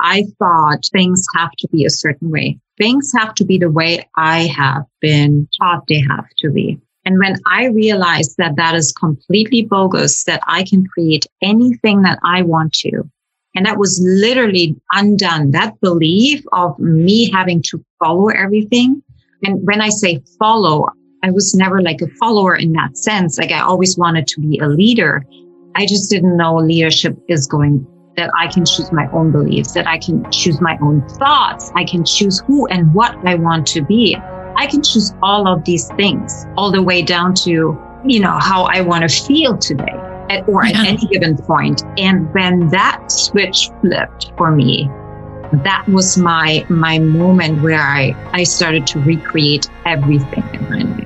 I thought things have to be a certain way. Things have to be the way I have been taught they have to be. And when I realized that that is completely bogus, that I can create anything that I want to, and that was literally undone, that belief of me having to follow everything. And when I say follow, I was never like a follower in that sense. Like I always wanted to be a leader. I just didn't know leadership is going that I can choose my own beliefs, that I can choose my own thoughts. I can choose who and what I want to be. I can choose all of these things all the way down to, you know, how I want to feel today at, or yeah. at any given point. And when that switch flipped for me, that was my, my moment where I, I started to recreate everything in my life.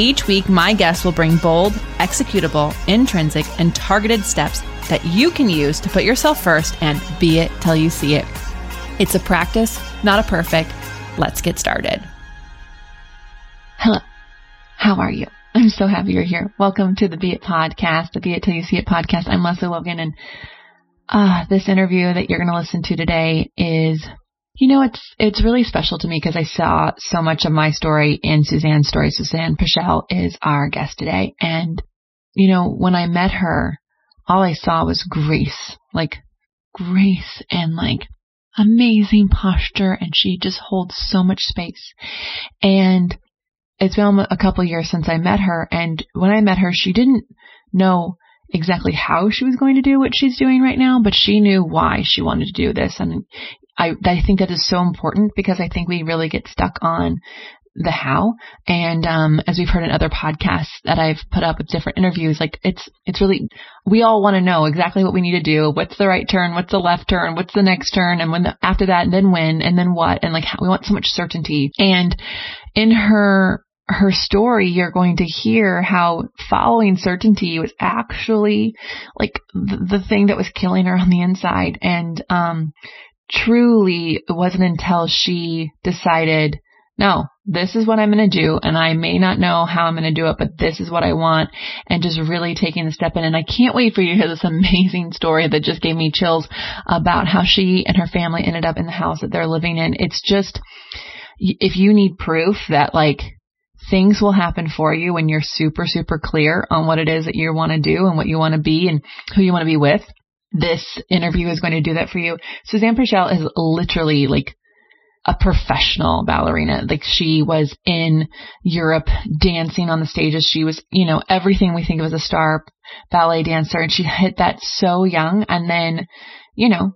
Each week, my guests will bring bold, executable, intrinsic, and targeted steps that you can use to put yourself first and be it till you see it. It's a practice, not a perfect. Let's get started. Hello. How are you? I'm so happy you're here. Welcome to the Be It podcast, the Be It Till You See It podcast. I'm Lesley Logan and uh, this interview that you're going to listen to today is, you know, it's, it's really special to me because I saw so much of my story in Susanne's story. Susanne Puerschel is our guest today. And, you know, when I met her, all I saw was grace, like grace and like amazing posture. And she just holds so much space. And it's been a couple years since I met her. And when I met her, she didn't know exactly how she was going to do what she's doing right now, but she knew why she wanted to do this. And I, I think that is so important because I think we really get stuck on the how. And um, as we've heard in other podcasts that I've put up with different interviews, like it's it's really we all want to know exactly what we need to do. What's the right turn? What's the left turn? What's the next turn? And when the, after that, and then when, and then what? And like how, we want so much certainty. And in her her story, you're going to hear how following certainty was actually like the, the thing that was killing her on the inside. And um, truly, it wasn't until she decided no, this is what I'm going to do. And I may not know how I'm going to do it, but this is what I want. And just really taking the step in. And I can't wait for you to hear this amazing story that just gave me chills about how she and her family ended up in the house that they're living in. It's just, if you need proof that like things will happen for you when you're super, super clear on what it is that you want to do and what you want to be and who you want to be with, this interview is going to do that for you. Susanne Puerschel is literally like a professional ballerina. Like she was in Europe dancing on the stages. She was, you know, everything we think of as a star ballet dancer. And she hit that so young. And then, you know,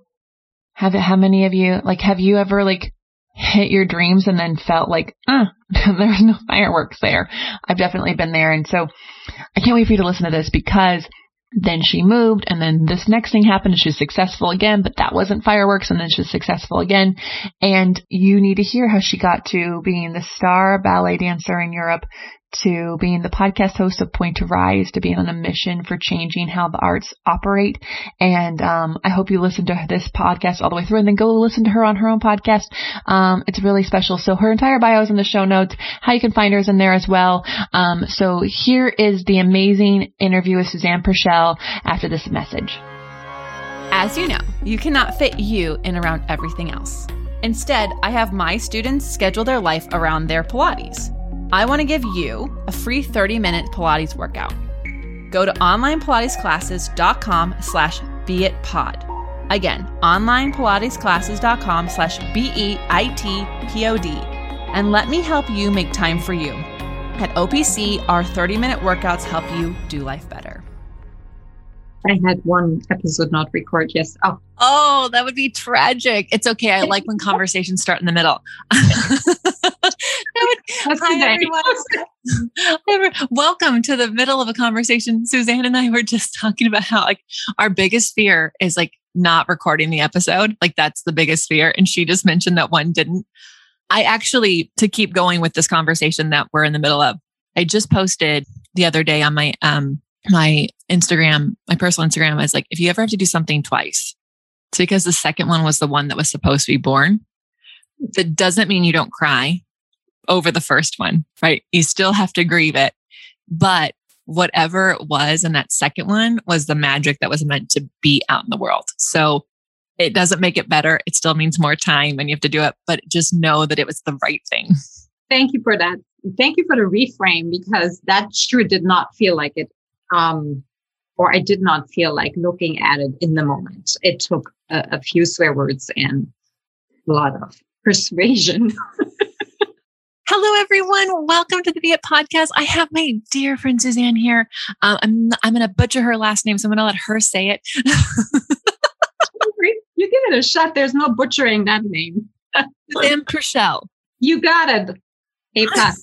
have it, how many of you, like, have you ever like hit your dreams and then felt like, ah, there's no fireworks there. I've definitely been there. And so I can't wait for you to listen to this because then she moved and then this next thing happened and she was successful again, but that wasn't fireworks and then she was successful again. And you need to hear how she got to being the star ballet dancer in Europe to being the podcast host of Pointe to Rise, to being on a mission for changing how the arts operate. And um, I hope you listen to this podcast all the way through and then go listen to her on her own podcast. Um, it's really special. So her entire bio is in the show notes. How you can find her is in there as well. Um, so here is the amazing interview with Susanne Puerschel after this message. As you know, you cannot fit you in around everything else. Instead, I have my students schedule their life around their Pilates. I want to give you a free 30 minute Pilates workout. Go to onlinepilatesclasses.com slash beitpod. Again, onlinepilatesclasses.com slash B-E-I-T-P-O-D. And let me help you make time for you. At OPC, our 30 minute workouts help you do life better. I had one episode not record. Yes. Oh. Oh, that would be tragic. It's okay. I like when conversations start in the middle. Hi, everyone. Welcome to the middle of a conversation. Susanne and I were just talking about how like our biggest fear is like not recording the episode. Like that's the biggest fear. And she just mentioned that one didn't. I actually, to keep going with this conversation that we're in the middle of, I just posted the other day on my um my Instagram, my personal Instagram, is like, if you ever have to do something twice, it's because the second one was the one that was supposed to be born. That doesn't mean you don't cry over the first one, right? You still have to grieve it. But whatever it was in that second one was the magic that was meant to be out in the world. So it doesn't make it better. It still means more time and you have to do it, but just know that it was the right thing. Thank you for that. Thank you for the reframe because that sure did not feel like it. Um, or I did not feel like looking at it in the moment. It took a, a few swear words and a lot of persuasion. Hello, everyone. Welcome to the Be It podcast. I have my dear friend Susanne here. Um, I'm I'm going to butcher her last name, so I'm going to let her say it. you give it a shot. There's no butchering that name. Susanne Puerschel. You got it. A pass.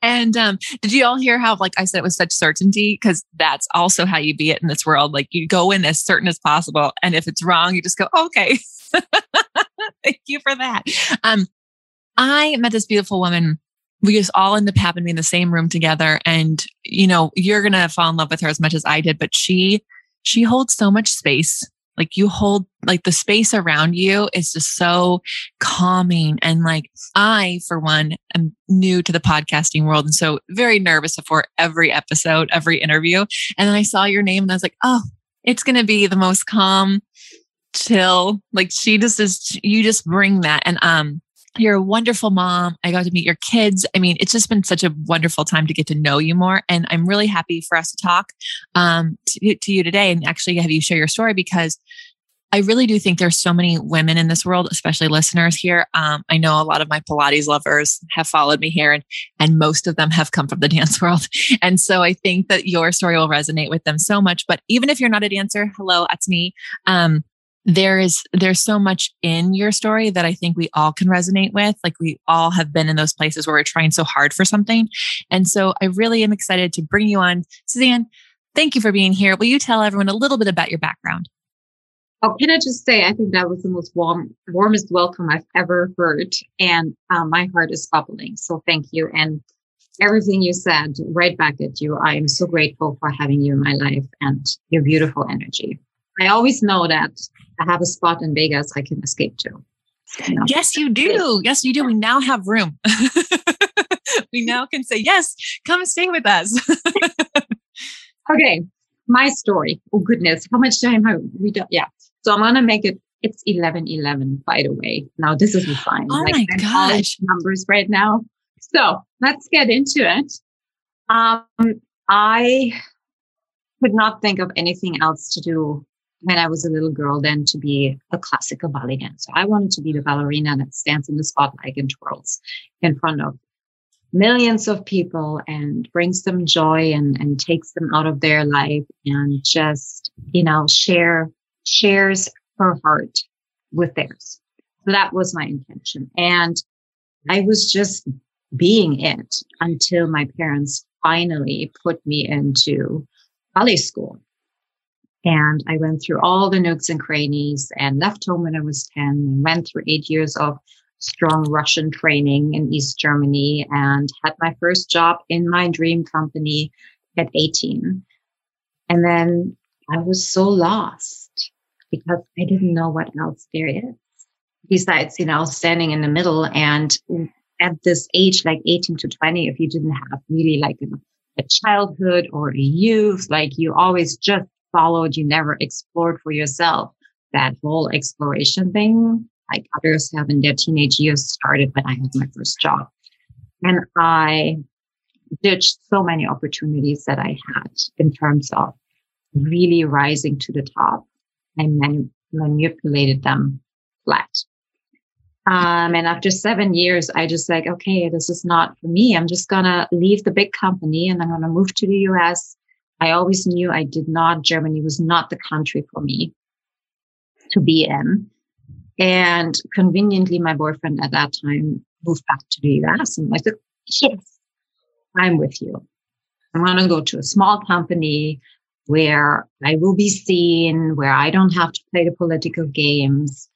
and um, did you all hear how, like I said, it was such certainty? Because that's also how you be it in this world. Like you go in as certain as possible, and if it's wrong, you just go, okay. Thank you for that. Um, I met this beautiful woman. We just all ended up happening in the same room together, and you know, you're gonna fall in love with her as much as I did. But she, she holds so much space like you hold like the space around you is just so calming. And like I, for one, am new to the podcasting world. And so very nervous before every episode, every interview. And then I saw your name and I was like, oh, it's going to be the most calm, chill. Like she just is, you just bring that. And, um, you're a wonderful mom. I got to meet your kids. I mean, it's just been such a wonderful time to get to know you more. And I'm really happy for us to talk um, to, to you today and actually have you share your story because I really do think there's so many women in this world, especially listeners here. Um, I know a lot of my Pilates lovers have followed me here, and and most of them have come from the dance world. And so I think that your story will resonate with them so much. But even if you're not a dancer, hello, that's me. Um, there is there's so much in your story that I think we all can resonate with. Like we all have been in those places where we're trying so hard for something. And so I really am excited to bring you on. Susanne, thank you for being here. Will you tell everyone a little bit about your background? Oh, can I just say, I think that was the most warm, warmest welcome I've ever heard. And um, my heart is bubbling. So thank you. And everything you said right back at you. I am so grateful for having you in my life and your beautiful energy. I always know that I have a spot in Vegas I can escape to. You know? Yes, you do. Yes, you do. We now have room. we now can say, yes, come stay with us. okay. My story. Oh goodness. How much time have we done? Yeah. So I'm gonna make it it's 11 11 by the way now this isn't fine oh like, my gosh numbers right now so let's get into it um i could not think of anything else to do when I was a little girl then to be a classical ballet dancer. I wanted to be the ballerina that stands in the spotlight and twirls in front of millions of people and brings them joy and, and takes them out of their life and just, you know, share, shares her heart with theirs. So that was my intention. And I was just being it until my parents finally put me into ballet school. And I went through all the nooks and crannies and left home when I was 10 and went through eight years of strong Russian training in East Germany and had my first job in my dream company at 18. And then I was so lost because I didn't know what else there is besides, you know, standing in the middle. And at this age, like 18 to 20, if you didn't have really like a, a childhood or a youth, like you always just followed, you never explored for yourself. That whole exploration thing, like others have in their teenage years, started when I had my first job. And I ditched so many opportunities that I had in terms of really rising to the top and man- manipulated them flat. Um, and after seven years, I just like, okay, this is not for me. I'm just gonna leave the big company and I'm gonna move to the US I always knew I did not, Germany was not the country for me to be in. And conveniently, my boyfriend at that time moved back to the US. And I said, yes, I'm with you. I want to go to a small company where I will be seen, where I don't have to play the political games.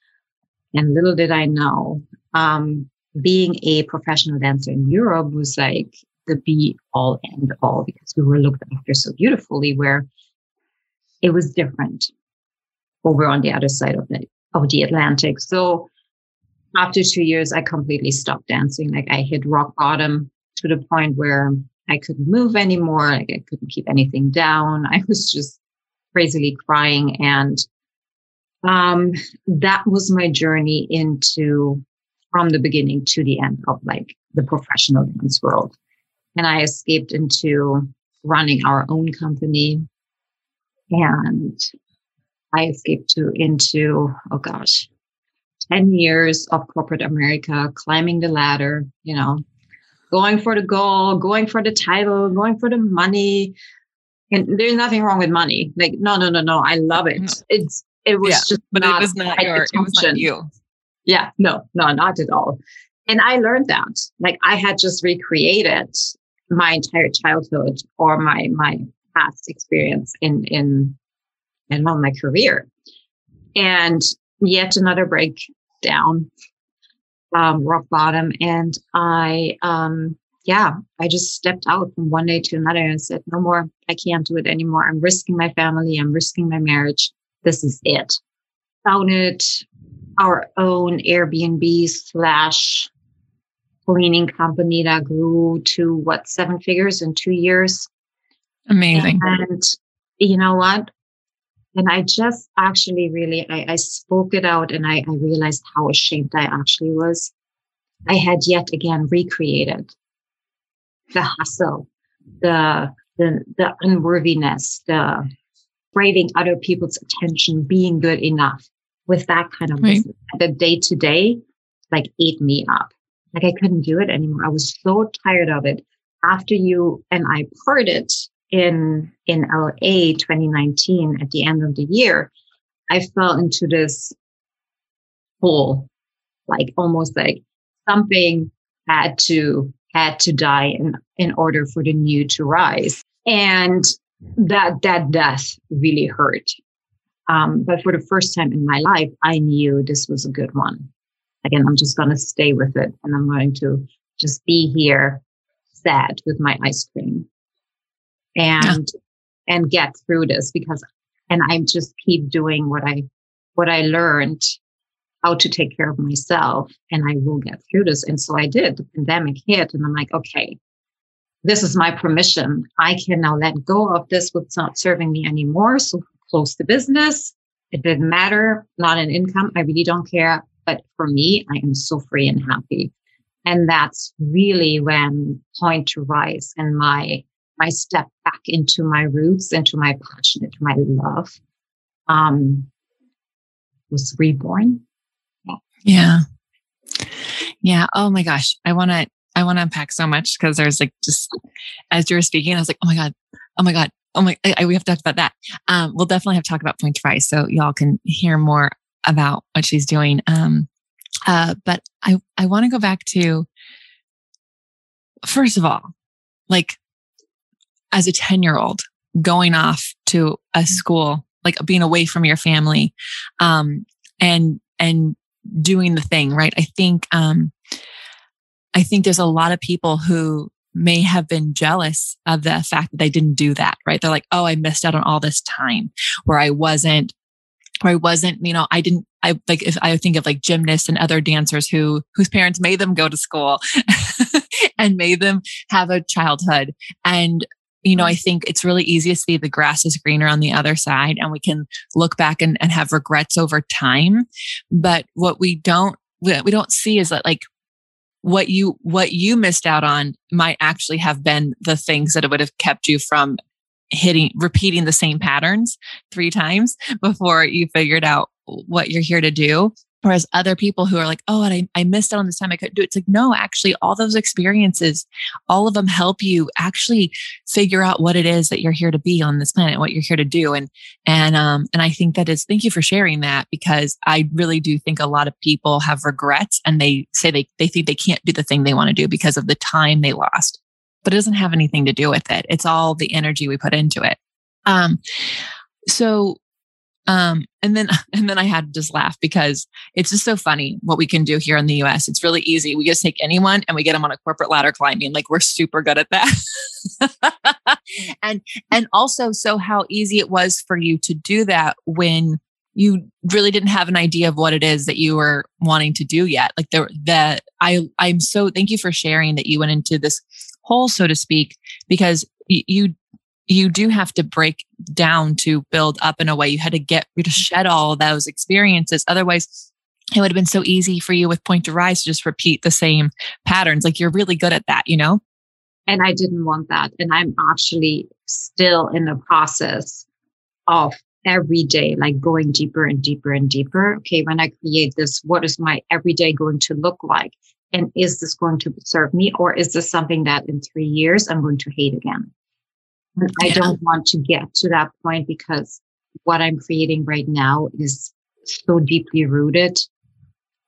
And little did I know, um, being a professional dancer in Europe was like the be all and all because we were looked after so beautifully, where it was different over on the other side of the of the Atlantic. So after two years, I completely stopped dancing. Like I hit rock bottom to the point where I couldn't move anymore. Like I couldn't keep anything down. I was just crazily crying. And um, that was my journey into from the beginning to the end of like the professional dance world. And I escaped into running our own company. And I escaped to into, oh gosh, 10 years of corporate America, climbing the ladder, you know, going for the goal, going for the title, going for the money. And there's nothing wrong with money. Like, no, no, no, no. I love it. Mm. It's, it was yeah, just, but it was not your, it was not you. Yeah, no, no, not at all. And I learned that. Like, I had just recreated my entire childhood or my, my past experience in, in, and in my career. And yet another breakdown um, rock bottom. And I, um, yeah, I just stepped out from one day to another and said, no more. I can't do it anymore. I'm risking my family. I'm risking my marriage. This is it. Founded our own Airbnb slash cleaning company that grew to what seven figures in two years. Amazing. And you know what? And I just actually really, I, I spoke it out and I, I realized how ashamed I actually was. I had yet again recreated the hustle, the, the, the unworthiness, the craving other people's attention, being good enough with that kind of right. business. The day to day, like ate me up. Like I couldn't do it anymore. I was so tired of it. After you and I parted, in in LA 2019 at the end of the year, I fell into this hole, like almost like something had to had to die in in order for the new to rise, and that that death really hurt. Um, but for the first time in my life, I knew this was a good one. Again, I'm just going to stay with it, and I'm going to just be here, sad with my ice cream and yeah. and get through this because and I just keep doing what I what I learned how to take care of myself and I will get through this. And so I did. The pandemic hit and I'm like, okay, this is my permission. I can now let go of this what's not serving me anymore. So close the business. It didn't matter, not an income. I really don't care. But for me, I am so free and happy. And that's really when point to rise and my my step back into my roots, into my passion, into my love, um, was reborn. Yeah. Yeah. Oh my gosh. I want to, I want to unpack so much because there's like just as you were speaking, I was like, oh my God, oh my God, oh my, I, we have to talk about that. Um, we'll definitely have to talk about Pointe to Rise so y'all can hear more about what she's doing. Um, uh, but I, I want to go back to, first of all, like as a 10 year old going off to a mm-hmm. school, like being away from your family, um, and, and doing the thing, right? I think, um, I think there's a lot of people who may have been jealous of the fact that they didn't do that, right? They're like, oh, I missed out on all this time where I wasn't, where I wasn't, you know, I didn't, I like, if I think of like gymnasts and other dancers who, whose parents made them go to school and made them have a childhood. And you know, I think it's really easy to see the grass is greener on the other side and we can look back and, and have regrets over time. But what we don't, we don't see is that like what you, what you missed out on might actually have been the things that would have kept you from hitting, repeating the same patterns three times before you figured out what you're here to do. Whereas other people who are like, oh, I, I missed out on this time, I couldn't do it. It's like, no, actually, all those experiences, all of them help you actually figure out what it is that you're here to be on this planet, what you're here to do. And, and, um, and I think that is, thank you for sharing that because I really do think a lot of people have regrets and they say they, they think they can't do the thing they want to do because of the time they lost, but it doesn't have anything to do with it. It's all the energy we put into it. Um, so um, and then and then I had to just laugh because it's just so funny what we can do here in the US. It's really easy. We just take anyone and we get them on a corporate ladder climbing. Like we're super good at that. and and also so how easy it was for you to do that when you really didn't have an idea of what it is that you were wanting to do yet. Like the that I I'm so thank you for sharing that you went into this hole, so to speak, because you you do have to break down to build up in a way. You had to get to shed all those experiences. Otherwise, it would have been so easy for you with Pointe to Rise to just repeat the same patterns. Like you're really good at that, you know? And I didn't want that. And I'm actually still in the process of every day, like going deeper and deeper and deeper. Okay, when I create this, what is my everyday going to look like? And is this going to serve me? Or is this something that in three years I'm going to hate again? I don't want to get to that point because what I'm creating right now is so deeply rooted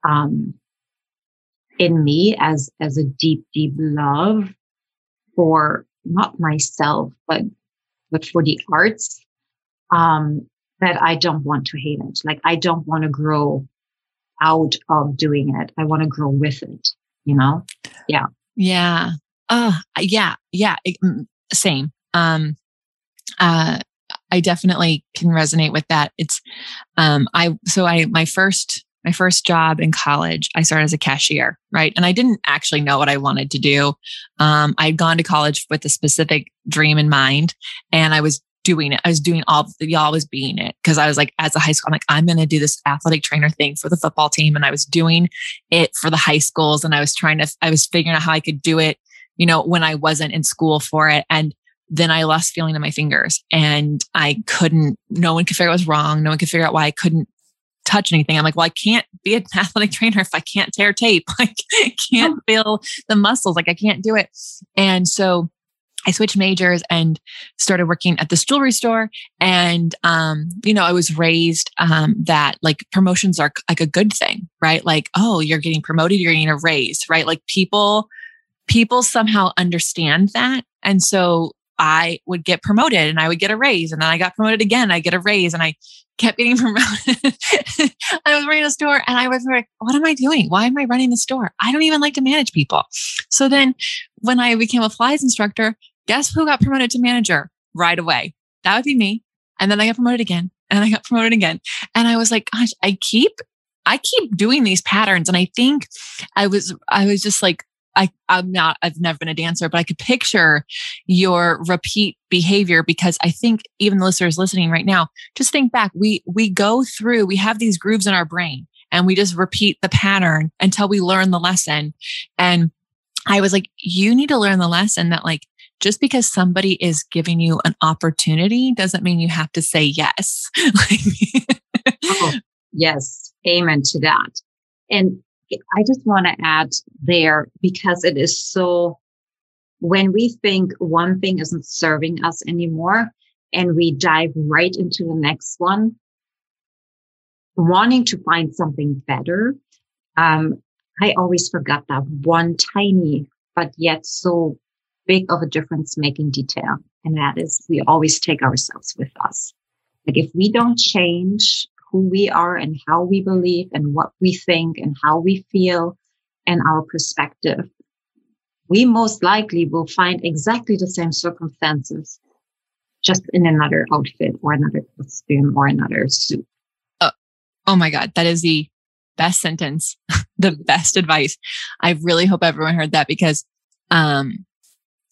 um, in me as as a deep, deep love for not myself, but but for the arts. Um, that I don't want to hate it. Like I don't want to grow out of doing it. I want to grow with it. You know? Yeah. Yeah. Uh, yeah. Yeah. Mm, same um, uh, I definitely can resonate with that. It's, um, I, so I, my first, my first job in college, I started as a cashier, right? And I didn't actually know what I wanted to do. Um, I'd gone to college with a specific dream in mind and I was doing it. I was doing all the, was being it. Cause I was like, as a high school, I'm like, I'm going to do this athletic trainer thing for the football team. And I was doing it for the high schools and I was trying to, I was figuring out how I could do it, you know, when I wasn't in school for it. And then I lost feeling in my fingers and I couldn't, no one could figure out what was wrong. No one could figure out why I couldn't touch anything. I'm like, well, I can't be an athletic trainer if I can't tear tape. Like I can't feel the muscles. Like I can't do it. And so I switched majors and started working at this jewelry store. And, um, you know, I was raised, um, that like promotions are like a good thing, right? Like, oh, you're getting promoted, you're getting a raise, right? Like people, people somehow understand that. And so I would get promoted and I would get a raise. And then I got promoted again. I get a raise and I kept getting promoted. I was running a store and I was like, what am I doing? Why am I running the store? I don't even like to manage people. So then when I became a Pilates instructor, guess who got promoted to manager right away? That would be me. And then I got promoted again and I got promoted again. And I was like, gosh, I keep, I keep doing these patterns. And I think I was, I was just like, I, I'm not, I've never been a dancer, but I could picture your repeat behavior because I think even the listeners listening right now, just think back. We, we go through, we have these grooves in our brain and we just repeat the pattern until we learn the lesson. And I was like, you need to learn the lesson that like, just because somebody is giving you an opportunity doesn't mean you have to say yes. oh, yes. Amen to that. And I just want to add there because it is so, when we think one thing isn't serving us anymore and we dive right into the next one, wanting to find something better, um, I always forgot that one tiny, but yet so big of a difference making detail. And that is we always take ourselves with us. Like if we don't change who we are and how we believe and what we think and how we feel and our perspective, we most likely will find exactly the same circumstances, just in another outfit or another costume or another suit. Oh, oh my God. That is the best sentence, the best advice. I really hope everyone heard that because, um,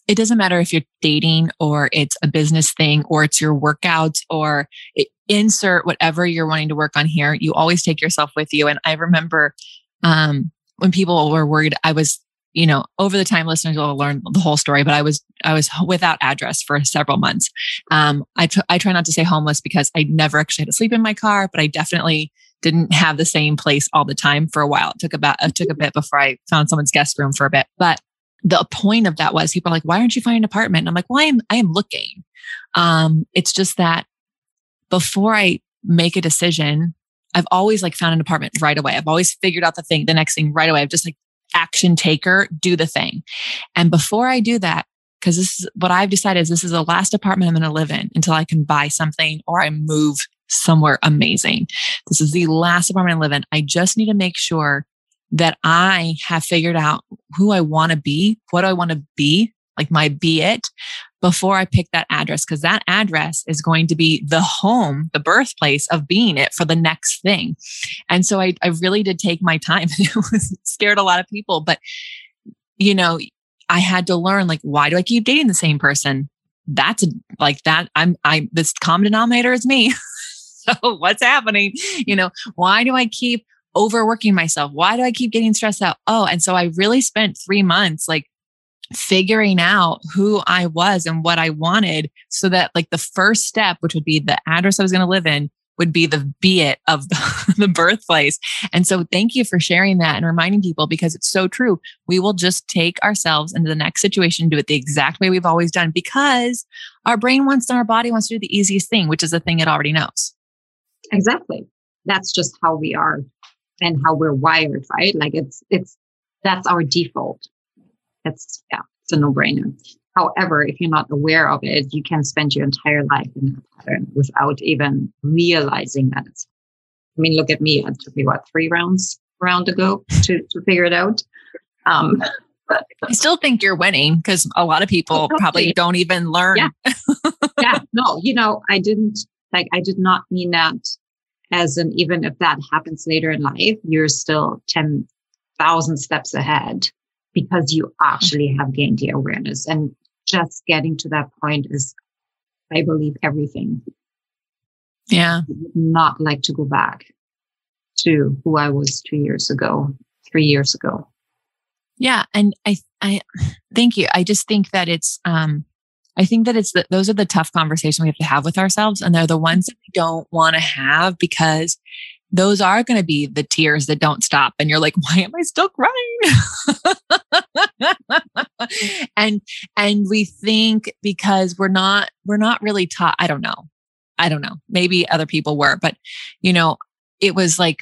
it doesn't matter if you're dating or it's a business thing or it's your workouts or it, insert whatever you're wanting to work on here. You always take yourself with you. And I remember um, when people were worried, I was, you know, over the time listeners will learn the whole story, but I was, I was without address for several months. Um, I, t- I try not to say homeless because I never actually had to sleep in my car, but I definitely didn't have the same place all the time for a while. It took about, it took a bit before I found someone's guest room for a bit, but the point of that was people are like, why aren't you finding an apartment? And I'm like, well, I am, I am looking. Um, it's just that before I make a decision, I've always like found an apartment right away. I've always figured out the thing, the next thing right away. I've just like action taker, do the thing. And before I do that, because this is what I've decided is this is the last apartment I'm going to live in until I can buy something or I move somewhere amazing. This is the last apartment I live in. I just need to make sure that I have figured out who I want to be, what do I want to be, like my be it, before I pick that address, because that address is going to be the home, the birthplace of being it for the next thing. And so I, I really did take my time. it was scared a lot of people, but you know, I had to learn like, why do I keep dating the same person? That's like that. I'm, I, this common denominator is me. so what's happening? You know, why do I keep overworking myself? Why do I keep getting stressed out? Oh, and so I really spent three months like figuring out who I was and what I wanted so that like the first step, which would be the address I was going to live in, would be the be it of the, the, birthplace. And so thank you for sharing that and reminding people because it's so true. We will just take ourselves into the next situation, do it the exact way we've always done because our brain wants and our body wants to do the easiest thing, which is the thing it already knows. Exactly. That's just how we are and how we're wired, right? Like it's, it's, that's our default. It's, yeah, it's a no brainer. However, if you're not aware of it, you can spend your entire life in that pattern without even realizing that it's, I mean, look at me. It took me what, three rounds around to go to, to figure it out. Um, I still think you're winning because a lot of people probably don't even learn. Yeah. yeah. No, you know, I didn't like, I did not mean that as an even if that happens later in life, you're still 10,000 steps ahead because you actually have gained the awareness. And just getting to that point is, I believe, everything. Yeah. I would not like to go back to who I was two years ago, three years ago. Yeah. And I, I, thank you. I just think that it's, um, I think that it's those are the tough conversations we have to have with ourselves. And they're the ones that we don't want to have because those are going to be the tears that don't stop. And you're like, why am I still crying? and, and we think because we're not, we're not really taught. I don't know. I don't know. Maybe other people were, but you know, it was like,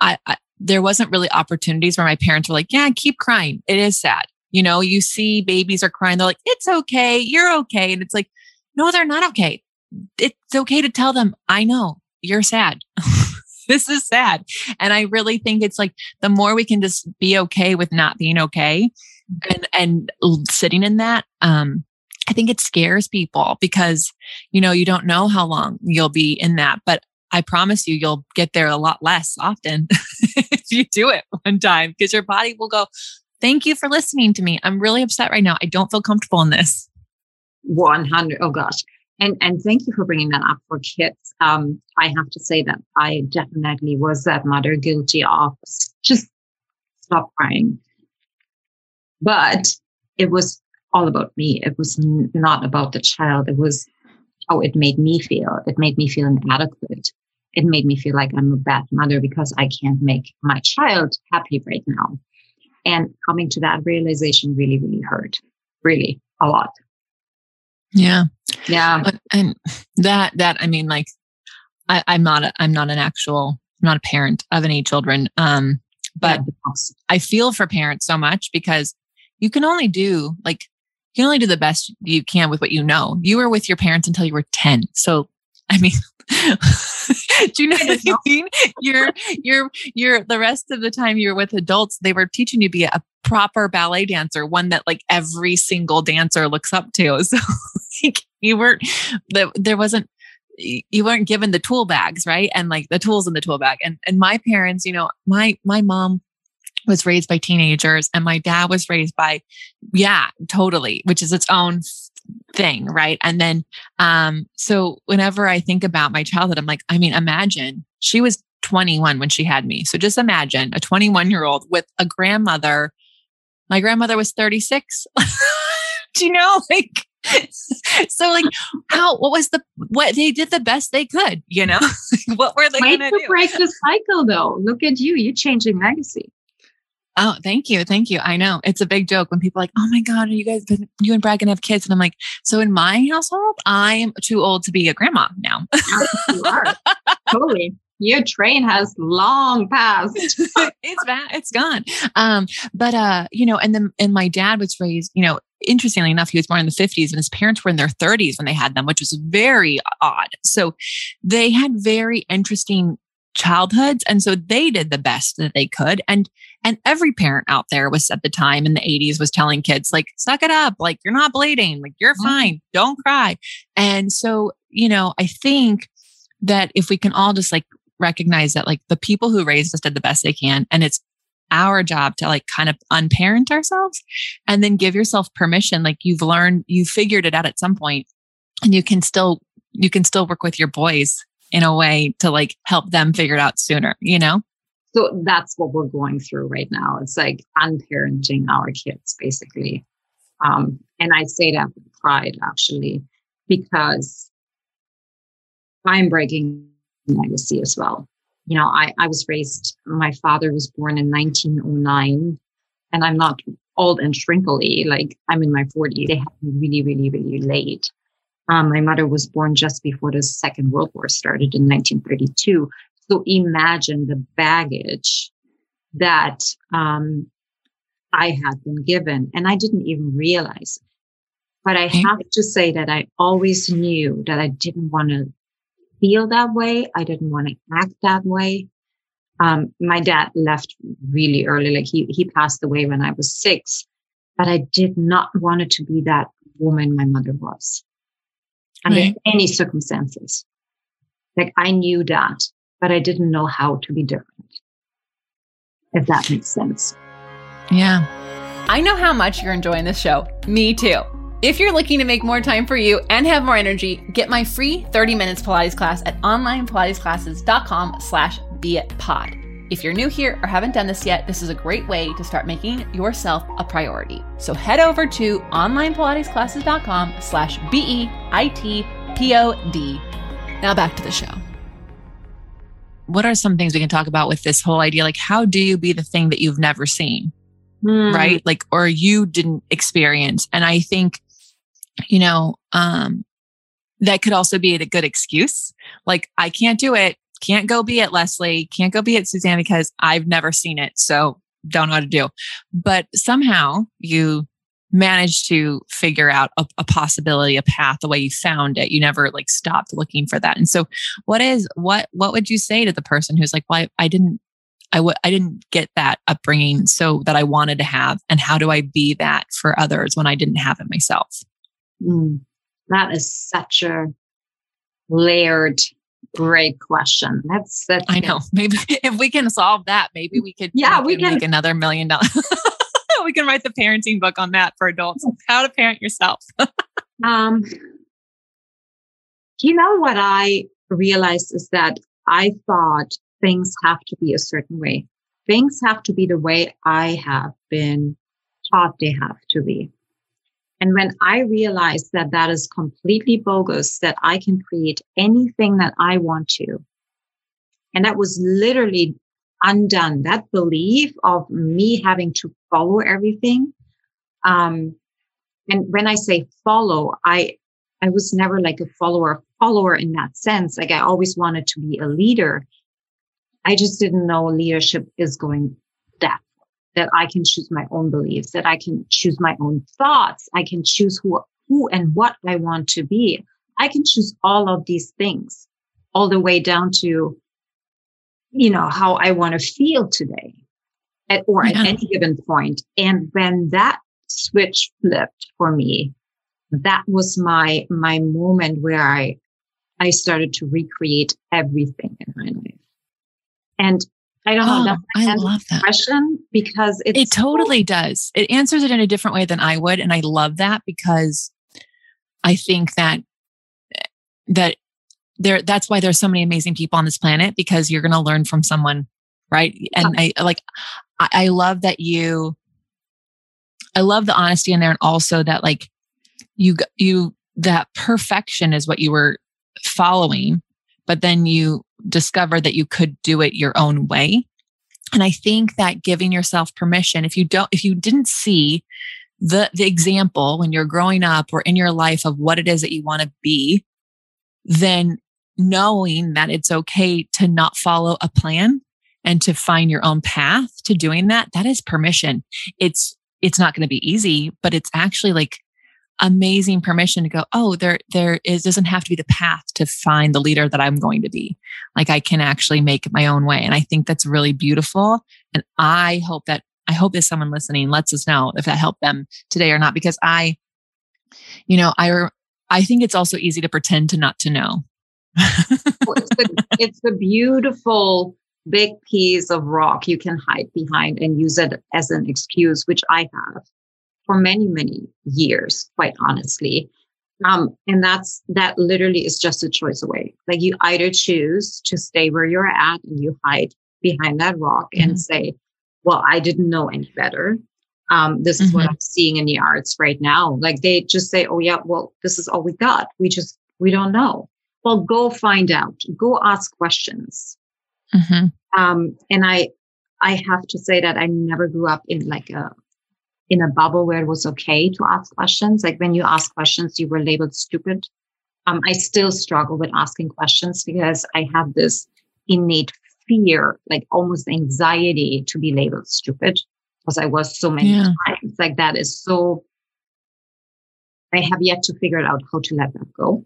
I, I there wasn't really opportunities where my parents were like, yeah, keep crying. It is sad. You know, you see babies are crying. They're like, it's okay. You're okay. And it's like, no, they're not okay. It's okay to tell them, I know you're sad. this is sad. And I really think it's like the more we can just be okay with not being okay and, and sitting in that, um, I think it scares people because, you know, you don't know how long you'll be in that, but I promise you, you'll get there a lot less often if you do it one time because your body will go, Thank you for listening to me. I'm really upset right now. I don't feel comfortable in this. 100. Oh gosh. And, and thank you for bringing that up for kids. Um, I have to say that I definitely was that mother guilty of just stop crying. But it was all about me. It was not about the child. It was how it made me feel. It made me feel inadequate. It made me feel like I'm a bad mother because I can't make my child happy right now. And coming to that realization really, really hurt, really a lot. Yeah. Yeah. And that, that, I mean, like, I, I'm not, a, I'm not an actual, I'm not a parent of any children. Um, but yeah. I feel for parents so much because you can only do like, you can only do the best you can with what you know. You were with your parents until you were 10. So, I mean, Do you know what I mean? You're you're you're the rest of the time you're with adults, they were teaching you to be a proper ballet dancer, one that like every single dancer looks up to. So you weren't there wasn't you weren't given the tool bags, right? And like the tools in the tool bag. And and my parents, you know, my my mom was raised by teenagers and my dad was raised by yeah totally which is its own thing right? And then um so whenever i think about my childhood i'm like i mean imagine she was 21 when she had me. So just imagine a 21 year old with a grandmother. My grandmother was 36 do you know like so like how what was the what they did the best they could you know? What were they going to do? Break the cycle though. Look at you. You're changing legacy Oh, thank you. Thank you. I know it's a big joke when people are like, oh my God, are you guys, you and Brad gonna have kids? And I'm like, so in my household, I'm too old to be a grandma now. you are. totally. Your train has long passed. it's bad. It's gone. Um, but uh, you know, and then and my dad was raised, you know, interestingly enough, he was born in the 50s and his parents were in their 30s when they had them, which was very odd. So they had very interesting childhoods and so they did the best that they could and and every parent out there was at the time in the 80s was telling kids like suck it up like you're not bleeding like you're mm-hmm. fine don't cry. And so you know i think that if we can all just like recognize that like the people who raised us did the best they can and it's our job to like kind of unparent ourselves and then give yourself permission like you've learned you figured it out at some point and you can still you can still work with your boys in a way to like help them figure it out sooner you know so that's what we're going through right now it's like unparenting our kids basically um and i say that with pride actually because i'm breaking legacy as well you know, I, I was raised, my father was born in 1909 and I'm not old and shrinkly. Like I'm in my 40s. They had me really, really, really late. Um, my mother was born just before the Second World War started in 1932. So imagine the baggage that um, I had been given, and I didn't even realize. But I have to say that I always knew that I didn't want to feel that way. I didn't want to act that way. Um, my dad left really early. Like he, he passed away when I was six, but I did not want it to be that woman my mother was under right. any circumstances. Like I knew that, but I didn't know how to be different. If that makes sense. Yeah. I know how much you're enjoying this show. Me too. If you're looking to make more time for you and have more energy, get my free 30 minutes Pilates class at onlinepilatesclasses.com slash be it pod. If you're new here or haven't done this yet, this is a great way to start making yourself a priority. So head over to onlinepilatesclasses.com slash B-E-I-T-P-O-D. Now back to the show. What are some things we can talk about with this whole idea? Like, how do you be the thing that you've never seen? Mm. Right? Like, or you didn't experience. And I think you know, um, that could also be a good excuse. Like, I can't do it. Can't go be it, Lesley. Can't go be it, Susanne, because I've never seen it. So don't know how to do. But somehow you managed to figure out a, a, possibility, a path, the way you found it. You never like stopped looking for that. And so what is, what, what would you say to the person who's like, well, I, I didn't, I w- I didn't get that upbringing so that I wanted to have. And how do I be that for others when I didn't have it myself? Mm, that is such a layered, great question. That's that's. I know. Maybe if we can solve that, maybe we could. Yeah, we, we can make another million dollars. we can write the parenting book on that for adults. How to parent yourself. um, you know what I realized is that I thought things have to be a certain way. Things have to be the way I have been taught they have to be. And when I realized that that is completely bogus, that I can create anything that I want to, and that was literally undone, that belief of me having to follow everything. Um, and when I say follow, I, I was never like a follower, follower in that sense. Like I always wanted to be a leader. I just didn't know leadership is going that that I can choose my own beliefs, that I can choose my own thoughts. I can choose who, who and what I want to be. I can choose all of these things all the way down to, you know, how I want to feel today at, or yeah. at any given point. And when that switch flipped for me, that was my, my moment where I, I started to recreate everything in my life. And I don't oh, know. I love that question because it totally so- does. It answers it in a different way than I would, and I love that because I think that that there that's why there's so many amazing people on this planet because you're going to learn from someone, right? And I like I, I love that you. I love the honesty in there, and also that like you you that perfection is what you were following, but then you discover that you could do it your own way. And I think that giving yourself permission, if you don't, if you didn't see the, the example when you're growing up or in your life of what it is that you want to be, then knowing that it's okay to not follow a plan and to find your own path to doing that, that is permission. It's it's not going to be easy, but it's actually like amazing permission to go, oh, there, there is, doesn't have to be the path to find the leader that I'm going to be. Like I can actually make it my own way. And I think that's really beautiful. And I hope that, I hope that someone listening lets us know if that helped them today or not, because I, you know, I, I think it's also easy to pretend to not to know. it's, a, it's a beautiful big piece of rock you can hide behind and use it as an excuse, which I have for many, many years, quite honestly. Um, and that's that literally is just a choice away. Like you either choose to stay where you're at and you hide behind that rock mm-hmm. and say, Well, I didn't know any better. Um, this is mm-hmm. what I'm seeing in the arts right now. Like they just say, Oh yeah, well, this is all we got. We just we don't know. Well, go find out. Go ask questions. Mm-hmm. Um, and I I have to say that I never grew up in like a in a bubble where it was okay to ask questions. Like when you ask questions, you were labeled stupid. Um, I still struggle with asking questions because I have this innate fear, like almost anxiety to be labeled stupid because I was so many yeah. times. Like that is so, I have yet to figure out how to let that go.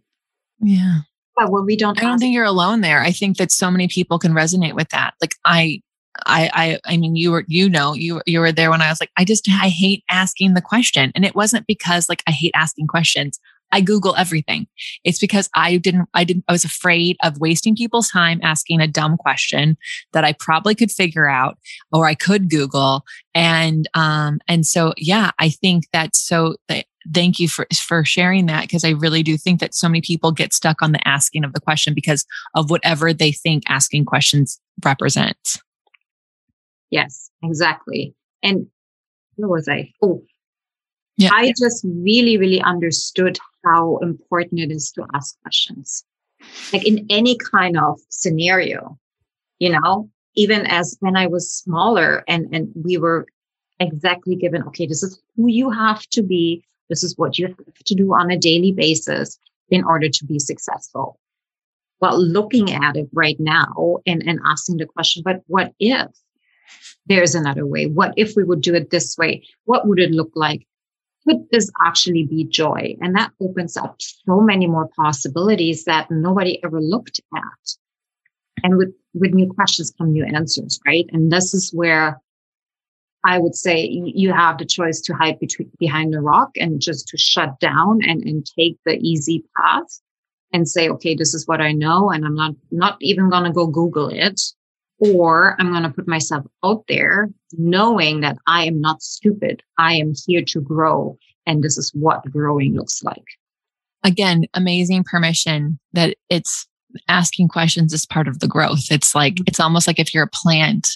Yeah. But when we don't, I don't think you're alone there. I think that so many people can resonate with that. Like I, I, I, I mean, you were, you know, you, you were there when I was like, I just, I hate asking the question. And it wasn't because like I hate asking questions. I Google everything. It's because I didn't, I didn't, I was afraid of wasting people's time asking a dumb question that I probably could figure out or I could Google. And, um, and so, yeah, I think that's so that, thank you for, for sharing that because I really do think that so many people get stuck on the asking of the question because of whatever they think asking questions represents. Yes, exactly. And where was I? Oh, yeah. I just really, really understood how important it is to ask questions. Like in any kind of scenario, you know, even as when I was smaller and, and we were exactly given, okay, this is who you have to be. This is what you have to do on a daily basis in order to be successful. Well, looking at it right now and, and asking the question, but what if? There's another way. What if we would do it this way? What would it look like? Could this actually be joy? And that opens up so many more possibilities that nobody ever looked at. And with, with new questions come new answers, right? And this is where I would say you have the choice to hide between, behind the rock and just to shut down and, and take the easy path and say, okay, this is what I know. And I'm not, not even going to go Google it or I'm going to put myself out there knowing that I am not stupid. I am here to grow. And this is what growing looks like. Again, amazing permission that it's asking questions is part of the growth. It's like, mm-hmm. it's almost like if you're a plant,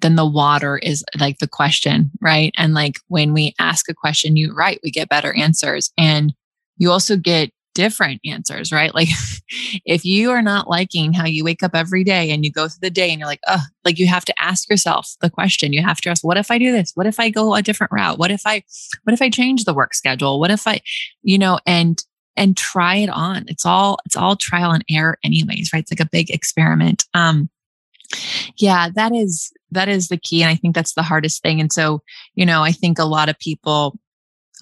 then the water is like the question, right? And like when we ask a question, you right, we get better answers. And you also get different answers, right? Like if you are not liking how you wake up every day and you go through the day and you're like, oh, like you have to ask yourself the question. You have to ask, what if I do this? What if I go a different route? What if I, what if I change the work schedule? What if I, you know, and, and try it on. It's all, it's all trial and error anyways, right? It's like a big experiment. Um, yeah, that is, that is the key. And I think that's the hardest thing. And so, you know, I think a lot of people,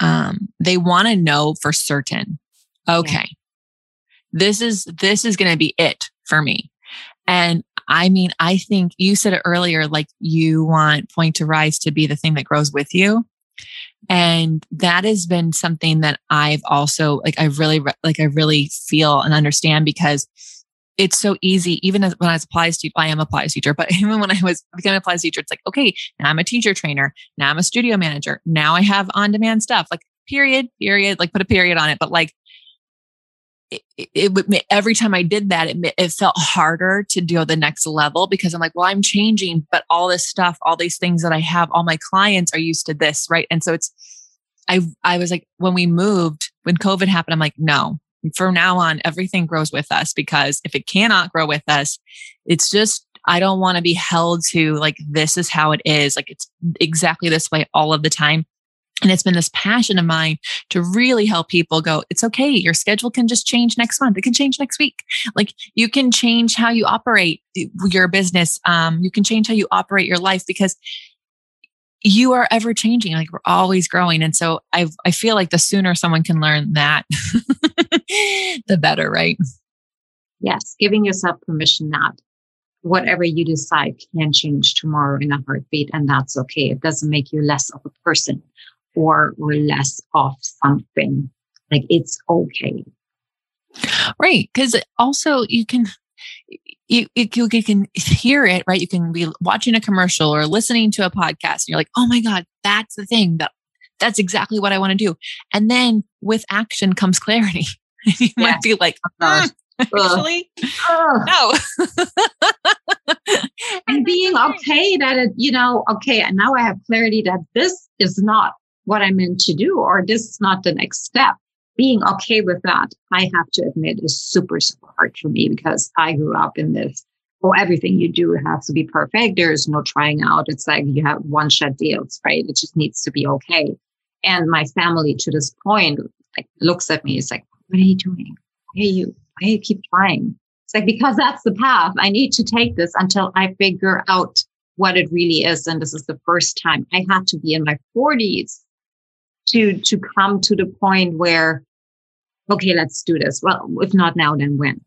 um, they want to know for certain okay, yeah. this is, this is going to be it for me. And I mean, I think you said it earlier, like you want Pointe to Rise to be the thing that grows with you. And that has been something that I've also, like, I really, like, I really feel and understand because it's so easy, even as when I was a Pilates teacher, I am a Pilates teacher, but even when I was becoming a Pilates teacher, it's like, okay, now I'm a teacher trainer. Now I'm a studio manager. Now I have on demand stuff like period, period, like put a period on it. But like, it, it, would every time I did that, it, it felt harder to do the next level because I'm like, well, I'm changing, but all this stuff, all these things that I have, all my clients are used to this, right? And so it's, I, I was like, when we moved, when COVID happened, I'm like, no, from now on, everything grows with us because if it cannot grow with us, it's just, I don't want to be held to like, this is how it is. Like, it's exactly this way all of the time. And it's been this passion of mine to really help people go, it's okay. Your schedule can just change next month. It can change next week. Like you can change how you operate your business. Um, you can change how you operate your life because you are ever changing like we're always growing and so i i feel like the sooner someone can learn that the better right yes giving yourself permission that whatever you decide can change tomorrow in a heartbeat and that's okay it doesn't make you less of a person or or less of something like it's okay right because also you can you, you, you can hear it, right? You can be watching a commercial or listening to a podcast and you're like, oh my God, that's the thing that that's exactly what I want to do. And then with action comes clarity. you yeah. might be like, oh, actually, no. and being okay that it, you know, okay, and now I have clarity that this is not what I meant to do, or this is not the next step being okay with that, I have to admit, is super, super hard for me because I grew up in this. Oh, everything you do has to be perfect. There's no trying out. It's like you have one shot deals, right? It just needs to be okay. And my family to this point like looks at me. It's like, what are you doing? Why are you, why you keep trying? It's like, because that's the path. I need to take this until I figure out what it really is. And this is the first time I had to be in my forties to to come to the point where okay let's do this well if not now then when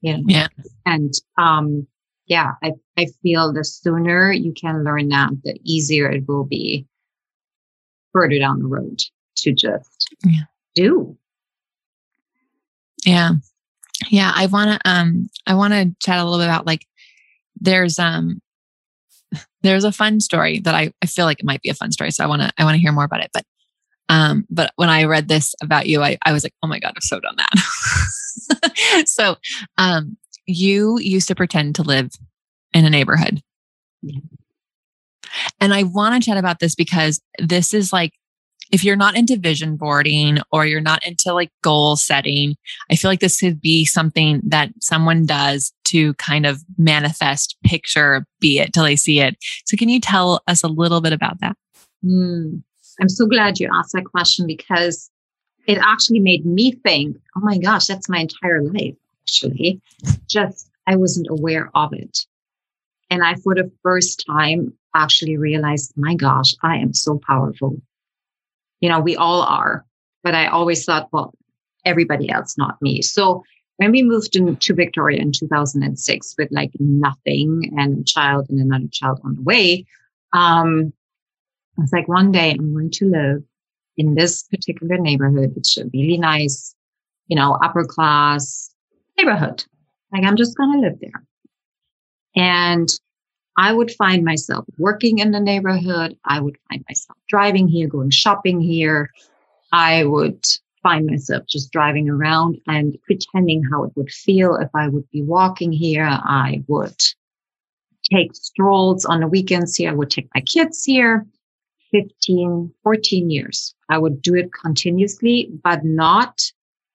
yeah yeah and um yeah i i feel the sooner you can learn that the easier it will be further down the road to just yeah. do yeah yeah i want to um i want to chat a little bit about like there's um there's a fun story that I, I feel like it might be a fun story. So I want to, I want to hear more about it. But, um, but when I read this about you, I, I was like, oh my God, I've so done that. so, um, you used to pretend to live in a neighborhood. And I want to chat about this because this is like if you're not into vision boarding or you're not into like goal setting, I feel like this could be something that someone does to kind of manifest, picture, be it till they see it. So, can you tell us a little bit about that? Mm, I'm so glad you asked that question because it actually made me think, oh my gosh, that's my entire life, actually. Just I wasn't aware of it. And I, for the first time, actually realized, my gosh, I am so powerful you know, we all are. But I always thought, well, everybody else, not me. So when we moved to Victoria in 2006 with like nothing and a child and another child on the way, um, I was like, one day I'm going to live in this particular neighborhood. It's a really nice, you know, upper class neighborhood. Like I'm just going to live there. And I would find myself working in the neighborhood. I would find myself driving here, going shopping here. I would find myself just driving around and pretending how it would feel if I would be walking here. I would take strolls on the weekends here. I would take my kids here. 15, 14 years. I would do it continuously, but not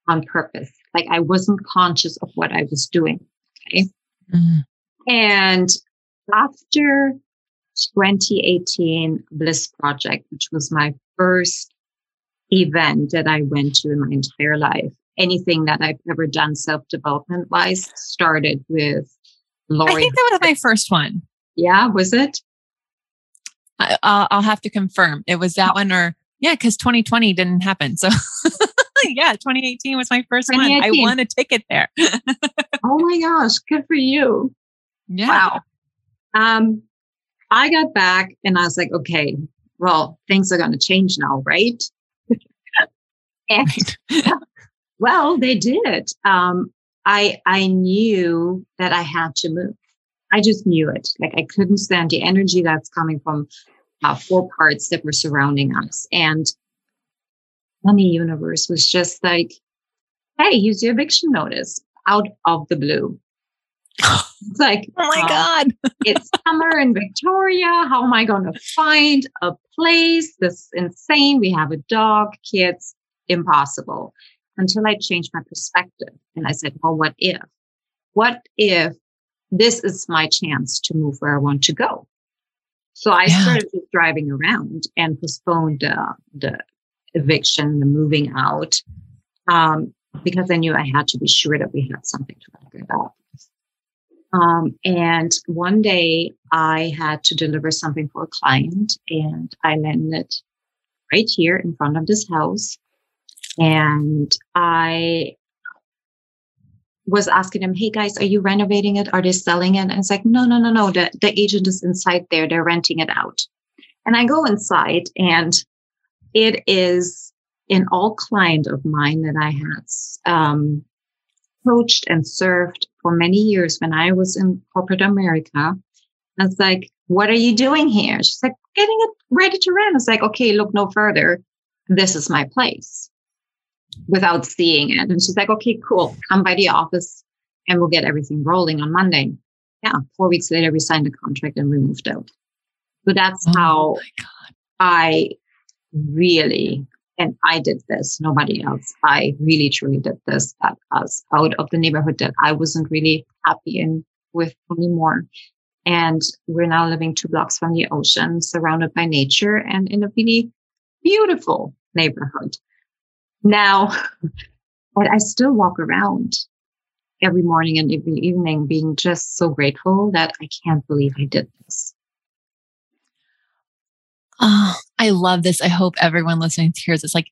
on purpose. Like I wasn't conscious of what I was doing. Okay. Mm. And after 2018 Bliss Project, which was my first event that I went to in my entire life, anything that I've ever done self development wise started with Lori. I think that was my first one. Yeah, was it? I, will have to confirm. It was that one, or yeah, because 2020 didn't happen. So yeah, 2018 was my first one. I won a ticket there. oh my gosh, good for you! Yeah. Wow. Um, I got back and I was like, okay, well, things are going to change now, right? and well, they did. Um, I I knew that I had to move. I just knew it. Like I couldn't stand the energy that's coming from uh, four parts that were surrounding us, and the universe was just like, "Hey, here's your eviction notice out of the blue." It's like, oh my uh, God. it's summer in Victoria. How am I going to find a place? This is insane. We have a dog, kids, impossible. Until I changed my perspective. And I said, well, what if? What if this is my chance to move where I want to go? So I yeah. started just driving around and postponed uh, the eviction, the moving out, um, because I knew I had to be sure that we had something to figure out. Um, and one day I had to deliver something for a client and I landed right here in front of this house. And I was asking them, Hey guys, are you renovating it? Are they selling it? And it's like, no, no, no, no. The, the agent is inside there. They're renting it out. And I go inside and it is an old client of mine that I had um, coached and served for many years when I was in corporate America. I was like, what are you doing here? She's like, getting it ready to rent. It's like, okay, look no further. This is my place without seeing it. And she's like, okay, cool. Come by the office and we'll get everything rolling on Monday. Yeah. Four weeks later, we signed a contract and we moved out. So that's oh how I really, and I did this, nobody else. I really truly did this, that us out of the neighborhood that I wasn't really happy in with anymore. And we're now living two blocks from the ocean, surrounded by nature and in a really beautiful neighborhood. Now, but I still walk around every morning and every evening being just so grateful that I can't believe I did this. Oh, I love this. I hope everyone listening hears this. Like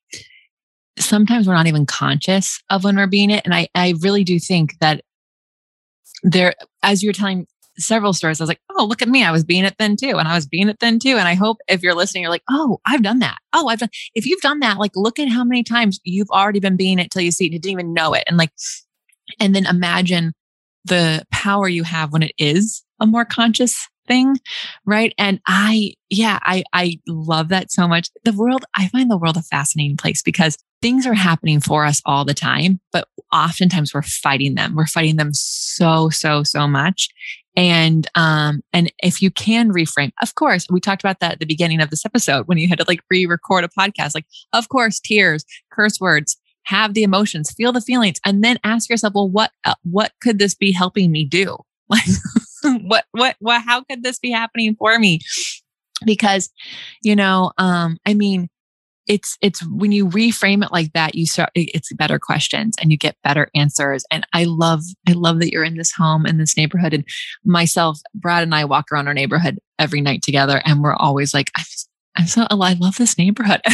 sometimes we're not even conscious of when we're being it. And I, I really do think that there, as you were telling several stories, I was like, oh, look at me. I was being it then too. And I was being it then too. And I hope if you're listening, you're like, oh, I've done that. Oh, I've done, if you've done that, like look at how many times you've already been being it till you see it. You didn't even know it. And like, and then imagine the power you have when it is a more conscious thing right and i yeah i i love that so much the world i find the world a fascinating place because things are happening for us all the time but oftentimes we're fighting them we're fighting them so so so much and um and if you can reframe of course we talked about that at the beginning of this episode when you had to like re-record a podcast like of course tears curse words have the emotions feel the feelings and then ask yourself well what uh, what could this be helping me do? Like what what what how could this be happening for me? Because you know um i mean it's it's when you reframe it like that you start it's better questions and you get better answers. And i love i love that you're in this home in this neighborhood. And myself brad and i walk around our neighborhood every night together and we're always like i'm, I'm so i love this neighborhood.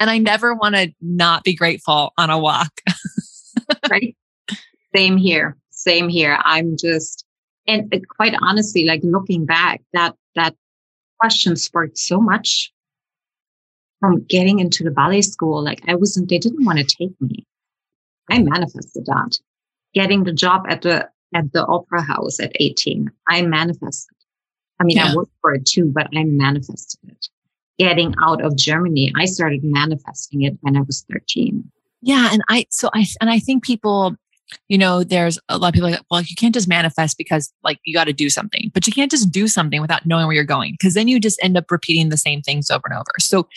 And i never want to not be grateful on a walk. Right. Same here. Same here. I'm just and uh, quite honestly like looking back that that question sparked so much from getting into the ballet school, like I wasn't, they didn't want to take me. I manifested that. Getting the job at the at the opera house at 18, I manifested. I mean, yeah. I worked for it too, but I manifested it. Getting out of Germany, I started manifesting it when I was 13. Yeah. And I, so I, and I think people, you know, there's a lot of people like, well, you can't just manifest because like you got to do something, but you can't just do something without knowing where you're going because then you just end up repeating the same things over and over. So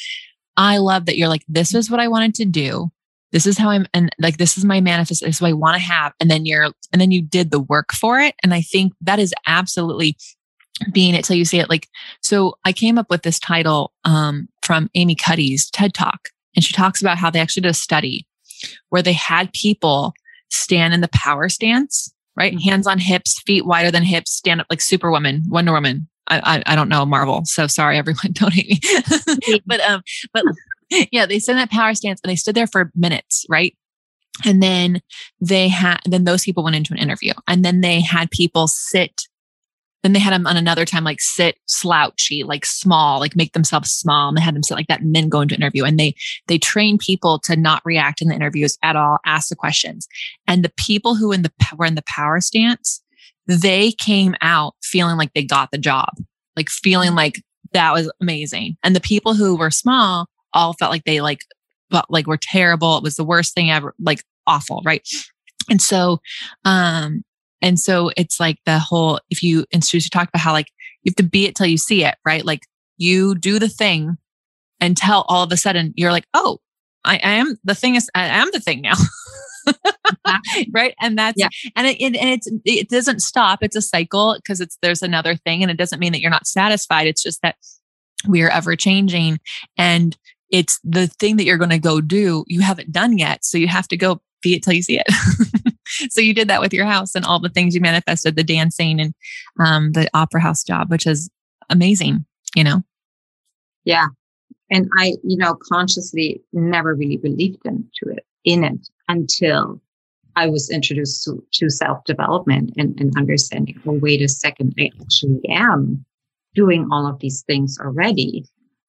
I love that you're like, this is what I wanted to do. This is how I'm, and like, this is my manifest. This is what I want to have. And then you're, and then you did the work for it. And I think that is absolutely being it till you see it. Like, so I came up with this title um, from Amy Cuddy's TED Talk. And she talks about how they actually did a study where they had people stand in the power stance, right? Mm-hmm. Hands on hips, feet wider than hips, stand up like Superwoman, Wonder Woman, I, I, don't know Marvel, so sorry everyone, don't hate me. but um, but yeah, they stood in that power stance and they stood there for minutes, right? And then they had then those people went into an interview, and then they had people sit. Then they had them on another time, like sit slouchy, like small, like make themselves small. And they had them sit like that, and then go into interview. And they they train people to not react in the interviews at all, ask the questions. And the people who in the were in the power stance, they came out feeling like they got the job, like feeling like that was amazing. And the people who were small all felt like they like, but like were terrible. It was the worst thing ever, like awful. Right. And so, um, and so it's like the whole, if you, and you talked about how like you have to be it till you see it, right? Like you do the thing until all of a sudden you're like, oh, I, I am the thing is, I am the thing now. right and that's yeah. and it, it, and it's it doesn't stop it's a cycle because it's there's another thing and it doesn't mean that you're not satisfied it's just that we're ever changing and it's the thing that you're going to go do you haven't done yet so you have to go be it till you see it so you did that with your house and all the things you manifested, the dancing and um, the opera house job, which is amazing, you know? Yeah. And I, you know, consciously never really believed into it, in it until I was introduced to, to self development and, and understanding, oh, wait a second, I actually am doing all of these things already.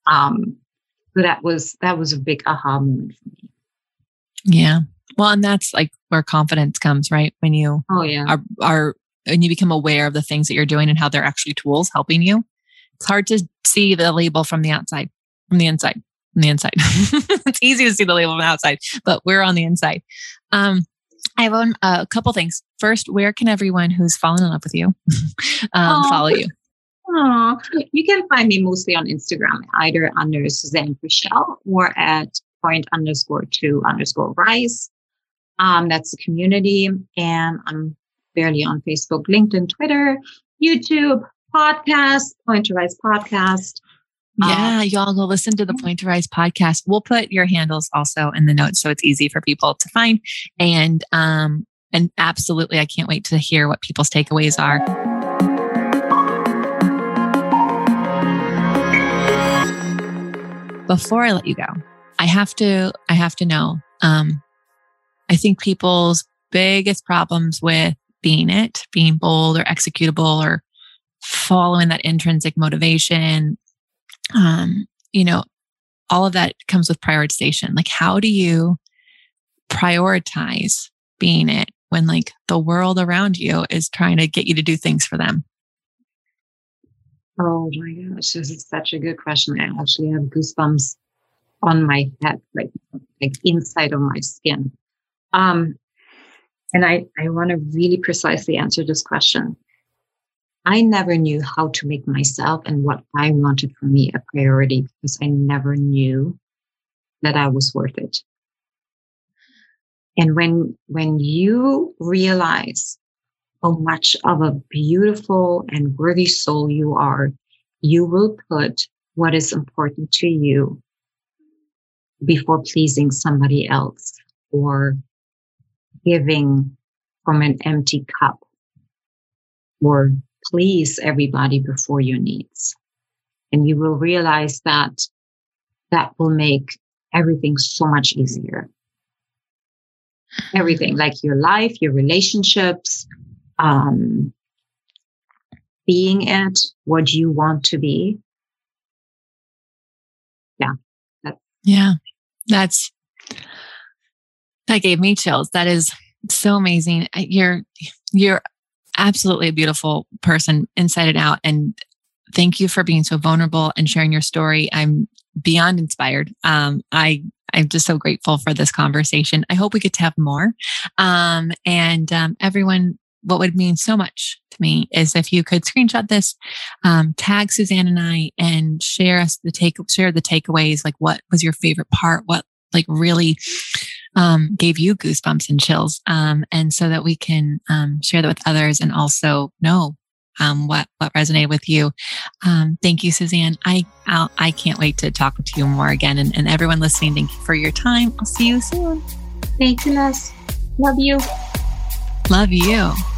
Um, so that was, that was a big aha moment for me. Yeah. Well, and that's like where confidence comes, right? When you oh, yeah. are, are, and you become aware of the things that you're doing and how they're actually tools helping you. It's hard to see the label from the outside, from the inside, from the inside. it's easy to see the label from the outside, but we're on the inside. Um, I have a, a couple things. First, where can everyone who's fallen in love with you um, follow you? Oh, you can find me mostly on Instagram, either under Susanne Puerschel or at point underscore two underscore rise. Um, that's the community. And I'm barely on Facebook, LinkedIn, Twitter, YouTube, podcast, Pointe to Rise podcast. Yeah, um, y'all go listen to the Pointe to Rise podcast. We'll put your handles also in the notes so it's easy for people to find. And um, and absolutely, I can't wait to hear what people's takeaways are. Before I let you go, I have to I have to know. Um, I think people's biggest problems with being it, being bold or executable or following that intrinsic motivation, um, you know, all of that comes with prioritization. Like, how do you prioritize being it when like the world around you is trying to get you to do things for them? Oh my gosh, this is such a good question. I actually have goosebumps on my head, like like inside of my skin. Um, and I, I want to really precisely answer this question. I never knew how to make myself and what I wanted for me a priority because I never knew that I was worth it. And when, when you realize how much of a beautiful and worthy soul you are, you will put what is important to you before pleasing somebody else or giving from an empty cup or please everybody before your needs. And you will realize that that will make everything so much easier. Everything like your life, your relationships, um, being it what you want to be. Yeah. That's, yeah. That's, that gave me chills. That is so amazing. You're, you're absolutely a beautiful person inside and out. And thank you for being so vulnerable and sharing your story. I'm beyond inspired. Um, I I'm just so grateful for this conversation. I hope we get to have more. Um, and um, everyone, what would mean so much to me is if you could screenshot this, um, tag Susanne and I, and share us the take share the takeaways. Like, what was your favorite part? What like really um, gave you goosebumps and chills, um, and so that we can um, share that with others and also know um, what what resonated with you. Um, thank you, Susanne. I I'll, I can not wait to talk to you more again, and, and everyone listening, thank you for your time. I'll see you soon. Thank you, Les. Love you. Love you.